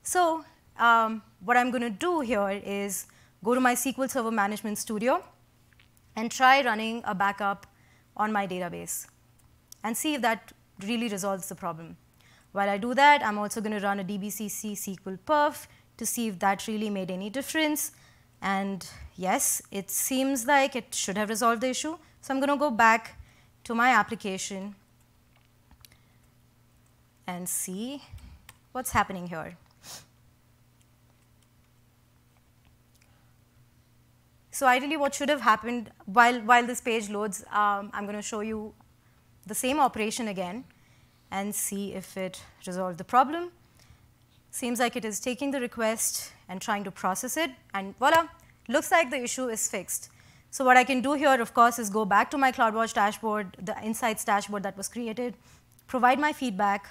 So um, what I'm going to do here is go to my SQL Server Management Studio, and try running a backup on my database and see if that really resolves the problem. While I do that, I'm also going to run a dbcc SQL perf to see if that really made any difference. And yes, it seems like it should have resolved the issue. So I'm going to go back to my application and see what's happening here. So ideally what should have happened while, while this page loads, um, I'm going to show you the same operation again and see if it resolved the problem. Seems like it is taking the request and trying to process it, and voila, looks like the issue is fixed. So what I can do here, of course, is go back to my CloudWatch dashboard, the insights dashboard that was created, provide my feedback,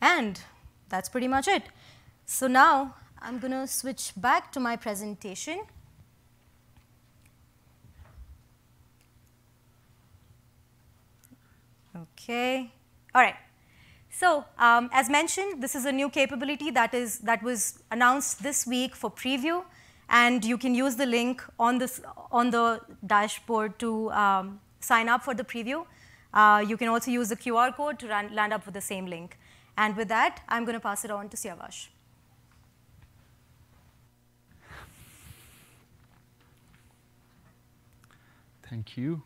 and that's pretty much it. So now I'm going to switch back to my presentation. Okay, all right. So um, as mentioned, this is a new capability that, is, that was announced this week for preview. And you can use the link on, this, on the dashboard to um, sign up for the preview. Uh, you can also use the QR code to run, land up with the same link. And with that, I'm going to pass it on to Siavash. Thank you.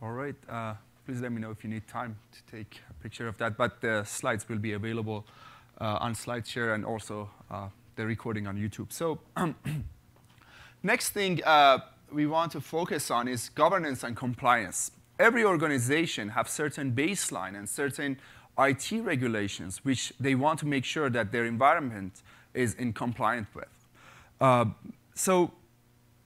All right. Uh, please let me know if you need time to take a picture of that. But the slides will be available uh, on SlideShare and also uh, the recording on YouTube. So next thing uh, we want to focus on is governance and compliance. Every organization have certain baseline and certain IT regulations which they want to make sure that their environment is in compliant with. Uh, so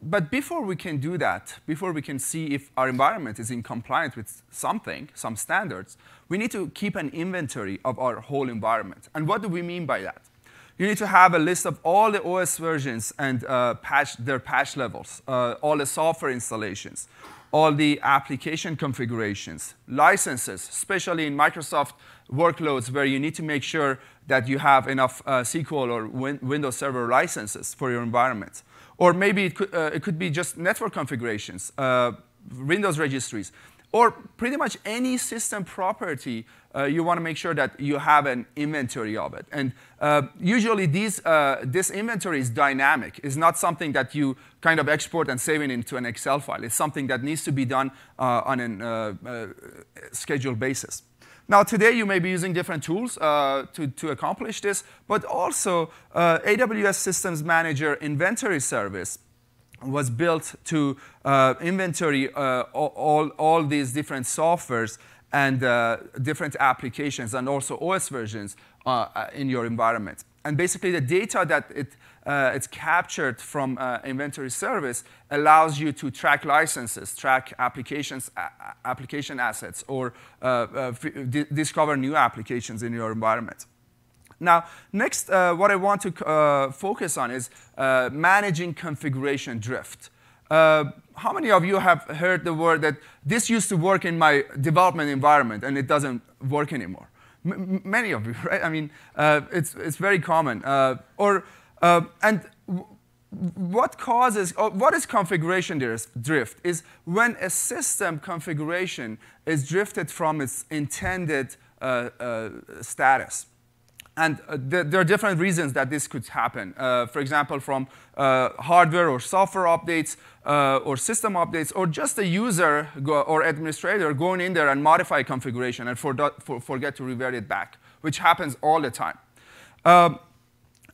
but before we can do that, before we can see if our environment is in compliance with something, some standards, we need to keep an inventory of our whole environment. And what do we mean by that? You need to have a list of all the OS versions and uh, patch, their patch levels, uh, all the software installations, all the application configurations, licenses, especially in Microsoft workloads where you need to make sure that you have enough uh, SQL or win Windows Server licenses for your environment. Or maybe it could, uh, it could be just network configurations, uh, Windows registries, or pretty much any system property uh, you want to make sure that you have an inventory of it. And uh, usually these, uh, this inventory is dynamic. It's not something that you kind of export and save it into an Excel file. It's something that needs to be done uh, on a scheduled basis. Now, today you may be using different tools uh, to, to accomplish this, but also uh, AWS Systems Manager Inventory Service was built to uh, inventory uh, all, all these different softwares and uh, different applications and also OS versions uh, in your environment. And basically the data that it uh, it's captured from uh, inventory service allows you to track licenses, track applications, application assets, or uh, uh discover new applications in your environment. Now, next, uh, what I want to uh, focus on is managing configuration drift. how many of you have heard the word that this used to work in my development environment and it doesn't work anymore. M many of you, right? I mean, uh, it's, it's very common. Uh, or, uh, and what causes, what is configuration drift? Is when a system configuration is drifted from its intended uh, uh, status. And uh, there, there, are different reasons that this could happen. Uh, for example, from uh, hardware or software updates or system updates, or just a user or administrator going in there and modify configuration and for, for, forget to revert it back, which happens all the time. Um,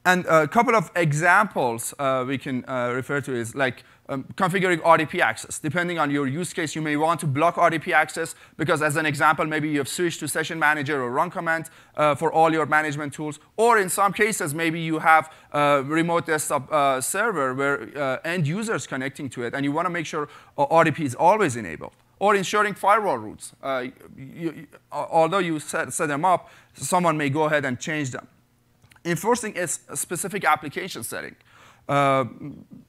and a couple of examples uh, we can uh, refer to is like um, configuring RDP access. Depending on your use case, you may want to block RDP access because, as an example, maybe you have switched to Session Manager or Run Command uh, for all your management tools. Or in some cases, maybe you have a remote desktop uh, server where uh, end users connecting to it, and you want to make sure uh, RDP is always enabled. Or ensuring firewall routes. Uh, you, you, although you set, set them up, someone may go ahead and change them. Enforcing a specific application setting. Uh,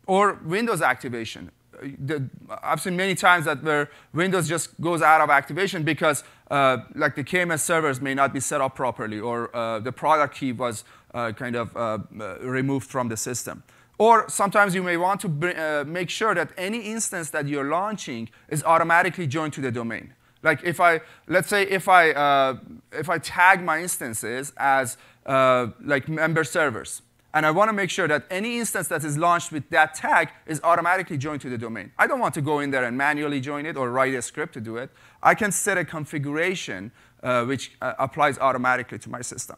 or Windows activation. The, I've seen many times that where Windows just goes out of activation because uh, like the KMS servers may not be set up properly or uh, the product key was uh, kind of uh, removed from the system. Or sometimes you may want to uh, make sure that any instance that you're launching is automatically joined to the domain. Like if I, let's say if I, if I tag my instances as like member servers, and I want to make sure that any instance that is launched with that tag is automatically joined to the domain. I don't want to go in there and manually join it or write a script to do it. I can set a configuration uh, which uh, applies automatically to my system.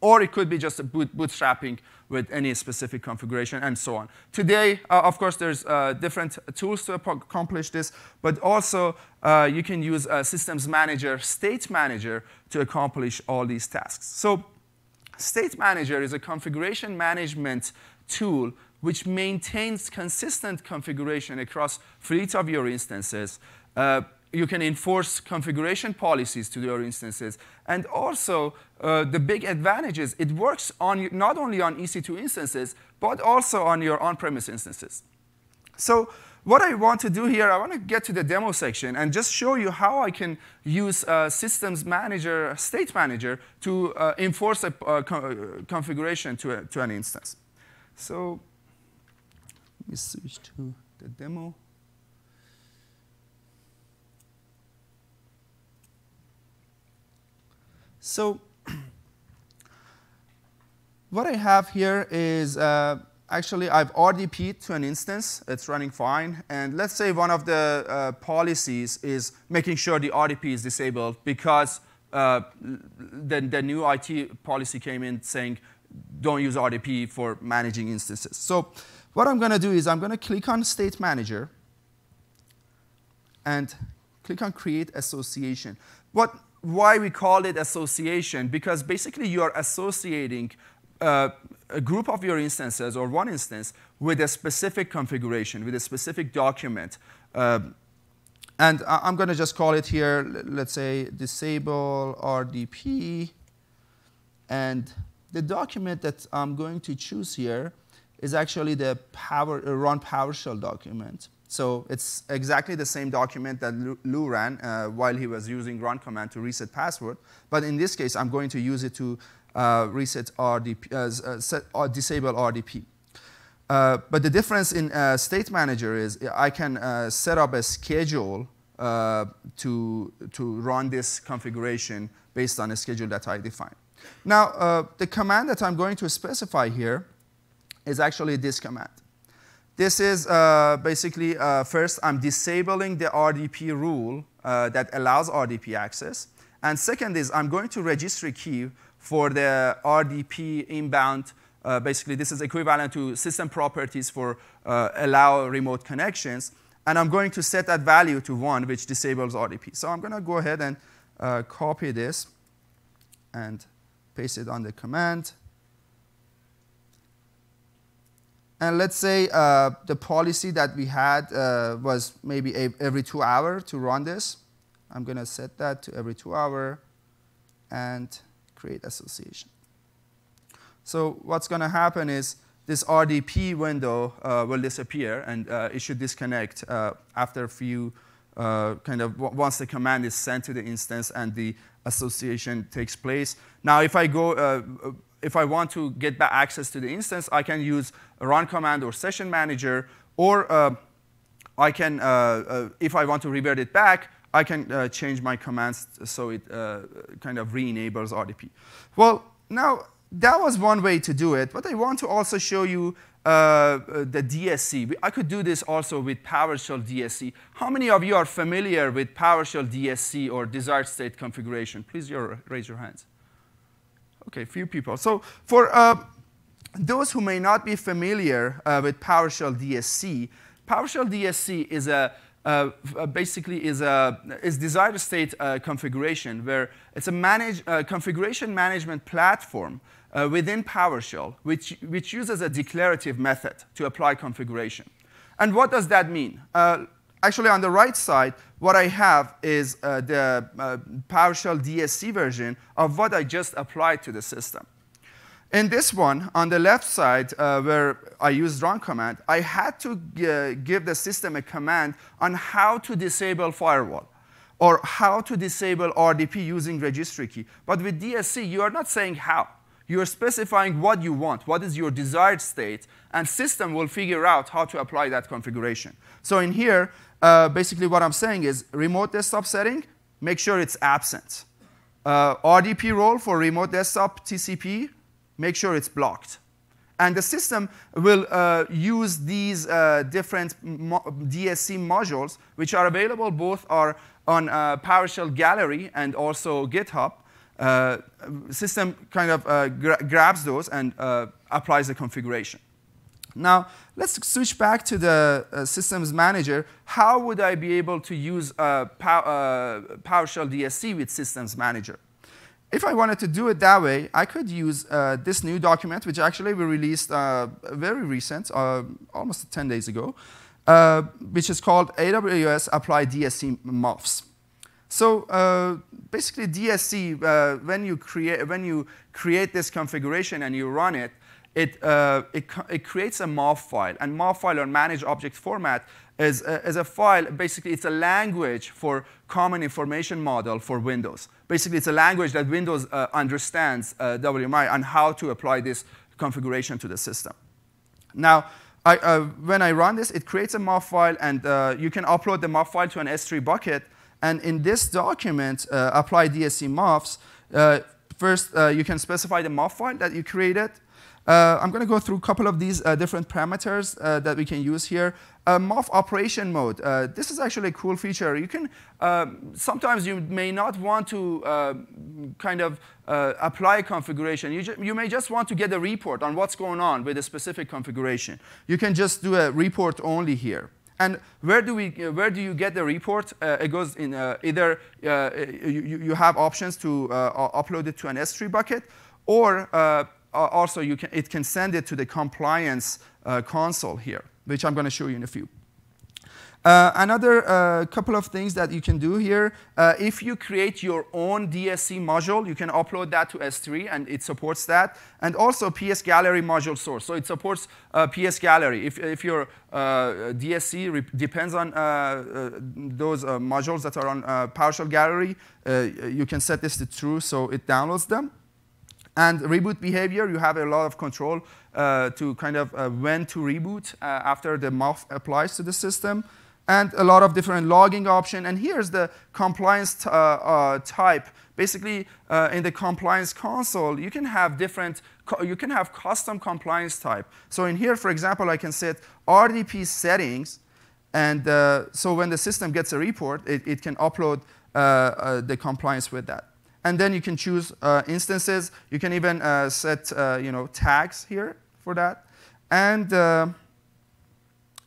Or it could be just a boot bootstrapping with any specific configuration and so on. Today, uh, of course, there's uh, different tools to accomplish this, but also uh, you can use systems manager, state manager to accomplish all these tasks. So State Manager is a configuration management tool which maintains consistent configuration across fleets of your instances. Uh, you can enforce configuration policies to your instances. And also, uh, the big advantage is it works on not only on EC2 instances, but also on your on-premise instances. So what I want to do here, I want to get to the demo section and just show you how I can use a systems manager, state manager, to uh, enforce a uh, co uh, configuration to, a, to an instance. So let me switch to the demo. So what I have here is uh, actually I've RDP'd to an instance, it's running fine, and let's say one of the uh, policies is making sure the RDP is disabled because uh, the, the new IT policy came in saying don't use RDP for managing instances. So what I'm going to do is I'm going to click on State Manager and click on Create Association. What, why we call it association? Because basically you are associating uh, a group of your instances or one instance with a specific configuration, with a specific document. Um, and I'm going to just call it here, let's say, disable RDP. And the document that I'm going to choose here is actually the power, uh, run PowerShell document. So it's exactly the same document that Lou ran uh, while he was using run command to reset password. But in this case, I'm going to use it to reset RDP, uh, uh, uh, disable RDP. Uh, but the difference in uh, State Manager is I can set up a schedule to, to run this configuration based on a schedule that I define. Now, the command that I'm going to specify here is actually this command. This is uh, basically, uh, first, I'm disabling the RDP rule uh, that allows RDP access. And second is I'm going to registry key for the RDP inbound. Uh, basically, this is equivalent to system properties for uh, allow remote connections. And I'm going to set that value to 1, which disables RDP. So I'm going to go ahead and uh, copy this and paste it on the command. And let's say uh, the policy that we had uh, was maybe every two hours to run this. I'm going to set that to every two hour and create association. So what's going to happen is this RDP window uh, will disappear, and uh, it should disconnect uh, after a few uh, kind of once the command is sent to the instance and the association takes place. Now, if I go, uh, if I want to get back access to the instance, I can use run command or session manager, or uh, I can, uh, uh, if I want to revert it back, I can uh, change my commands so it kind of re-enables RDP. Well, now that was one way to do it, but I want to also show you uh, the DSC. I could do this also with PowerShell DSC. How many of you are familiar with PowerShell DSC or desired state configuration? Please your, raise your hands. Okay, few people. So for uh, those who may not be familiar uh, with PowerShell DSC, PowerShell DSC is a uh, uh, basically is a is desired state uh, configuration where it's a manage, uh, configuration management platform uh, within PowerShell which, which uses a declarative method to apply configuration. And what does that mean? Uh, actually, on the right side, what I have is the PowerShell DSC version of what I just applied to the system. In this one, on the left side, uh, where I used run command, I had to uh, give the system a command on how to disable firewall or how to disable RDP using registry key. But with DSC, you are not saying how. You are specifying what you want, what is your desired state, and system will figure out how to apply that configuration. So in here, uh, basically what I'm saying is remote desktop setting, make sure it's absent. Uh, RDP role for remote desktop TCP, make sure it's blocked. And the system will uh, use these uh, different mo DSC modules, which are available both are on uh, PowerShell Gallery and also GitHub. Uh, system kind of uh, gra grabs those and uh, applies the configuration. Now, let's switch back to the systems manager. How would I be able to use Pow PowerShell DSC with systems manager? If I wanted to do it that way, I could use uh, this new document, which actually we released uh, very recent, uh, almost 10 days ago, uh, which is called AWS Apply DSC MOFs. So uh, basically, DSC, uh, when, you create, when you create this configuration and you run it, it, it, it creates a MOF file. And MOF file or managed object format is a, is a file, basically it's a language for common information model for Windows. Basically it's a language that Windows uh, understands uh, WMI and how to apply this configuration to the system. Now, I, uh, when I run this, it creates a MOF file and uh, you can upload the MOF file to an S3 bucket. And in this document, uh, apply DSC uh, first you can specify the MOF file that you created. Uh, I'm going to go through a couple of these uh, different parameters uh, that we can use here. Uh, MOF operation mode. Uh, this is actually a cool feature. You can um, sometimes you may not want to uh, kind of apply a configuration. You, you, may just want to get a report on what's going on with a specific configuration. You can just do a report only here. And where do, we, where do you get the report? it goes in either you, you have options to upload it to an S3 bucket, or also can, it can send it to the compliance uh, console here, which I'm going to show you in a few. Uh, another uh, couple of things that you can do here, uh, if you create your own DSC module, you can upload that to S3 and it supports that. And also PS Gallery module source. So it supports uh, PS Gallery. If, if your uh, DSC depends on uh, those modules that are on PowerShell Gallery, you can set this to true so it downloads them. And reboot behavior, you have a lot of control uh, to kind of uh, when to reboot uh, after the MOF applies to the system. And a lot of different logging option. And here's the compliance uh, uh, type. Basically, uh, in the compliance console, you can have different, you can have custom compliance type. So in here, for example, I can set RDP settings. And so when the system gets a report, it, it can upload the compliance with that. And then you can choose uh, instances. You can even uh, set uh, you know, tags here for that. And uh,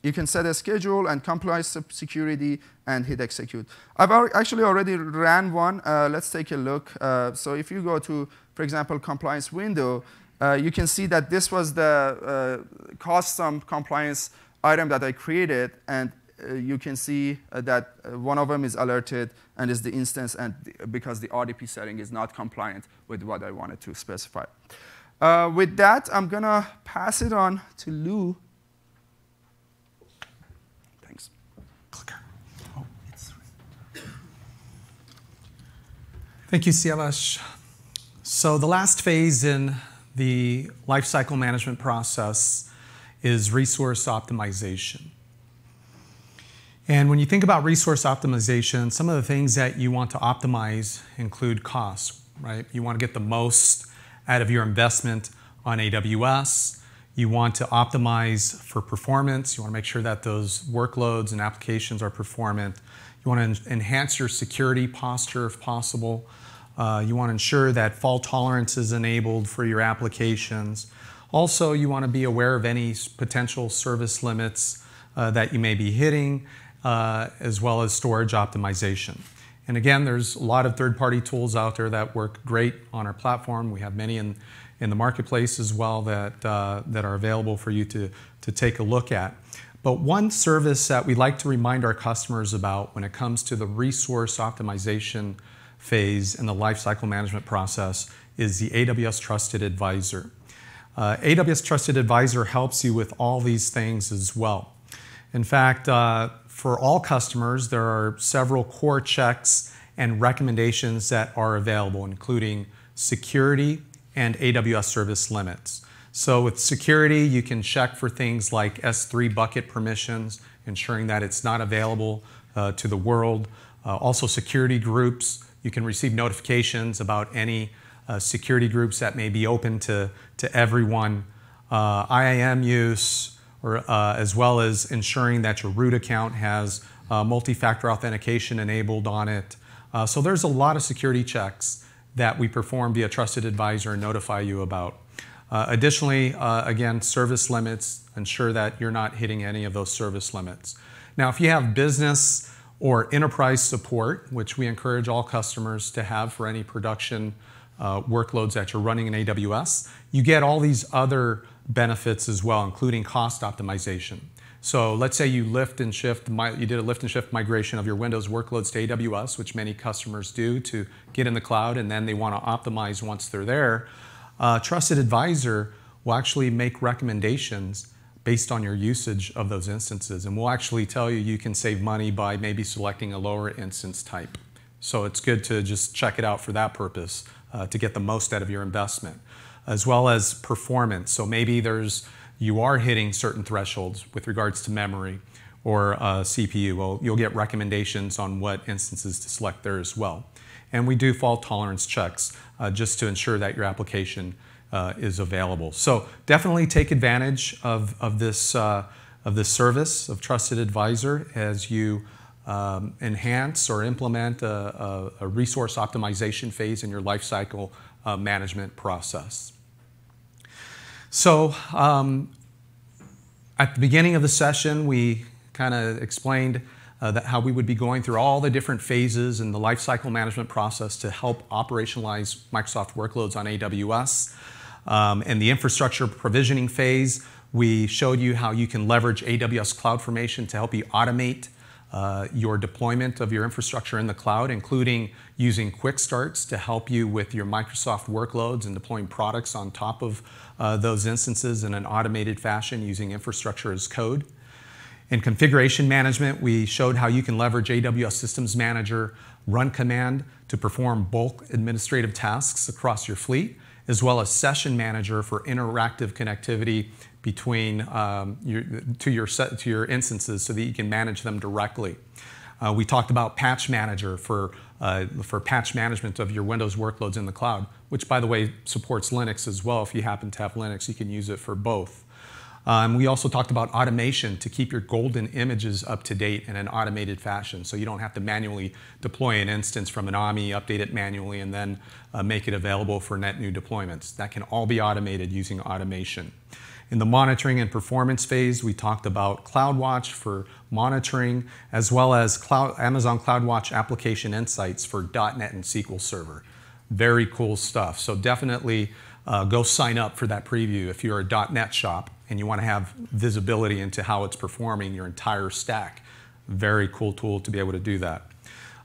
you can set a schedule and compliance security and hit execute. I've actually already ran one. Uh, let's take a look. So if you go to, for example, compliance window, you can see that this was the custom compliance item that I created. And you can see uh, that uh, one of them is alerted and is the instance and because the RDP setting is not compliant with what I wanted to specify. Uh, with that, I'm going to pass it on to Lou. Oh, Thank you, Siavash. So the last phase in the lifecycle management process is resource optimization. And when you think about resource optimization, some of the things that you want to optimize include costs, right? You want to get the most out of your investment on AWS. You want to optimize for performance. You want to make sure that those workloads and applications are performant. You want to enhance your security posture if possible. Uh, you want to ensure that fault tolerance is enabled for your applications. Also, you want to be aware of any potential service limits uh, that you may be hitting uh, as well as storage optimization. And again, there's a lot of third-party tools out there that work great on our platform. We have many in, in the marketplace as well that, uh, that are available for you to, to take a look at. But one service that we like to remind our customers about when it comes to the resource optimization phase in the lifecycle management process is the AWS Trusted Advisor. Uh, AWS Trusted Advisor helps you with all these things as well. In fact, uh, for all customers, there are several core checks and recommendations that are available, including security and AWS service limits. So with security, you can check for things like S3 bucket permissions, ensuring that it's not available uh, to the world. Uh, also security groups, you can receive notifications about any uh, security groups that may be open to, to everyone. Uh, IAM use, or, uh, as well as ensuring that your root account has uh, multi-factor authentication enabled on it. Uh, so there's a lot of security checks that we perform via Trusted Advisor and notify you about. Uh, additionally, uh, again, service limits, ensure that you're not hitting any of those service limits. Now, if you have business or enterprise support, which we encourage all customers to have for any production uh, workloads that you're running in AWS, you get all these other benefits as well, including cost optimization. So let's say you lift and shift, you did a lift and shift migration of your Windows workloads to AWS, which many customers do to get in the cloud, and then they want to optimize once they're there. Uh, Trusted Advisor will actually make recommendations based on your usage of those instances, and we'll actually tell you you can save money by maybe selecting a lower instance type. So it's good to just check it out for that purpose uh, to get the most out of your investment as well as performance. So maybe there's you are hitting certain thresholds with regards to memory or uh, CPU. Well, you'll get recommendations on what instances to select there as well. And we do fault tolerance checks uh, just to ensure that your application uh, is available. So definitely take advantage of, of, this, uh, of this service of Trusted Advisor as you um, enhance or implement a, a, a, resource optimization phase in your lifecycle uh, management process. So um, at the beginning of the session, we kind of explained uh, how we would be going through all the different phases in the lifecycle management process to help operationalize Microsoft workloads on AWS. Um, in the infrastructure provisioning phase, we showed you how you can leverage AWS CloudFormation to help you automate uh, your deployment of your infrastructure in the cloud, including using quick starts to help you with your Microsoft workloads and deploying products on top of uh, those instances in an automated fashion using infrastructure as code. In configuration management, we showed how you can leverage AWS Systems Manager run command to perform bulk administrative tasks across your fleet, as well as Session Manager for interactive connectivity between um, your, to, your set, to your instances so that you can manage them directly. Uh, we talked about Patch Manager for, uh, for patch management of your Windows workloads in the cloud, which, by the way, supports Linux as well. If you happen to have Linux, you can use it for both. Um, we also talked about automation to keep your golden images up to date in an automated fashion so you don't have to manually deploy an instance from an AMI, update it manually, and then uh, make it available for net new deployments. That can all be automated using automation. In the monitoring and performance phase, we talked about CloudWatch for monitoring, as well as Cloud, Amazon CloudWatch application insights for .NET and SQL Server. Very cool stuff. So definitely uh, go sign up for that preview if you're a .NET shop and you want to have visibility into how it's performing your entire stack. Very cool tool to be able to do that.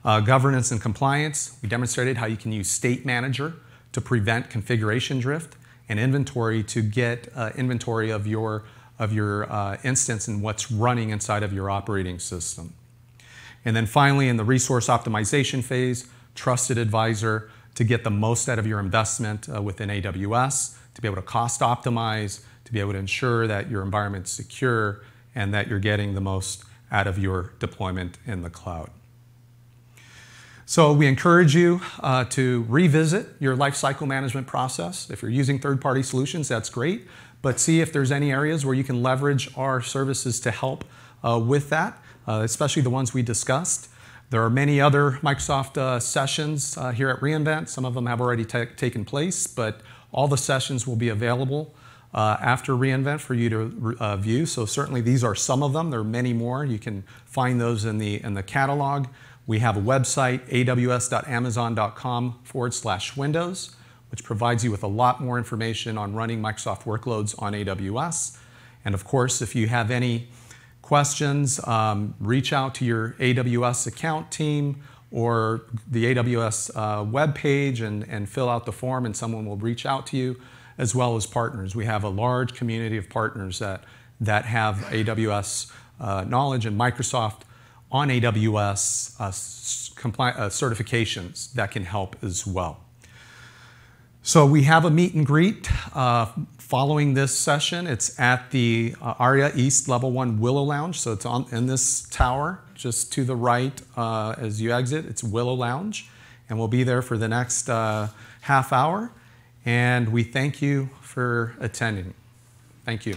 Uh, governance and compliance, we demonstrated how you can use State Manager to prevent configuration drift and inventory to get uh, inventory of your, of your uh, instance and what's running inside of your operating system. And then finally, in the resource optimization phase, Trusted Advisor to get the most out of your investment uh, within AWS, to be able to cost optimize, to be able to ensure that your environment's secure and that you're getting the most out of your deployment in the cloud. So we encourage you uh, to revisit your lifecycle management process. If you're using third-party solutions, that's great, but see if there's any areas where you can leverage our services to help uh, with that, uh, especially the ones we discussed. There are many other Microsoft uh, sessions uh, here at reInvent. Some of them have already taken place, but all the sessions will be available uh, after reInvent for you to view. So certainly these are some of them. There are many more. You can find those in the, in the catalog. We have a website, aws.amazon.com forward slash windows, which provides you with a lot more information on running Microsoft workloads on AWS. And of course, if you have any questions, um, reach out to your AWS account team or the AWS uh, web page and, and fill out the form, and someone will reach out to you, as well as partners. We have a large community of partners that, that have AWS uh, knowledge, and Microsoft on AWS uh, uh, certifications that can help as well. So we have a meet and greet uh, following this session. It's at the uh, Aria East Level 1 Willow Lounge. So it's on, in this tower just to the right uh, as you exit. It's Willow Lounge. And we'll be there for the next uh, half hour. And we thank you for attending. Thank you.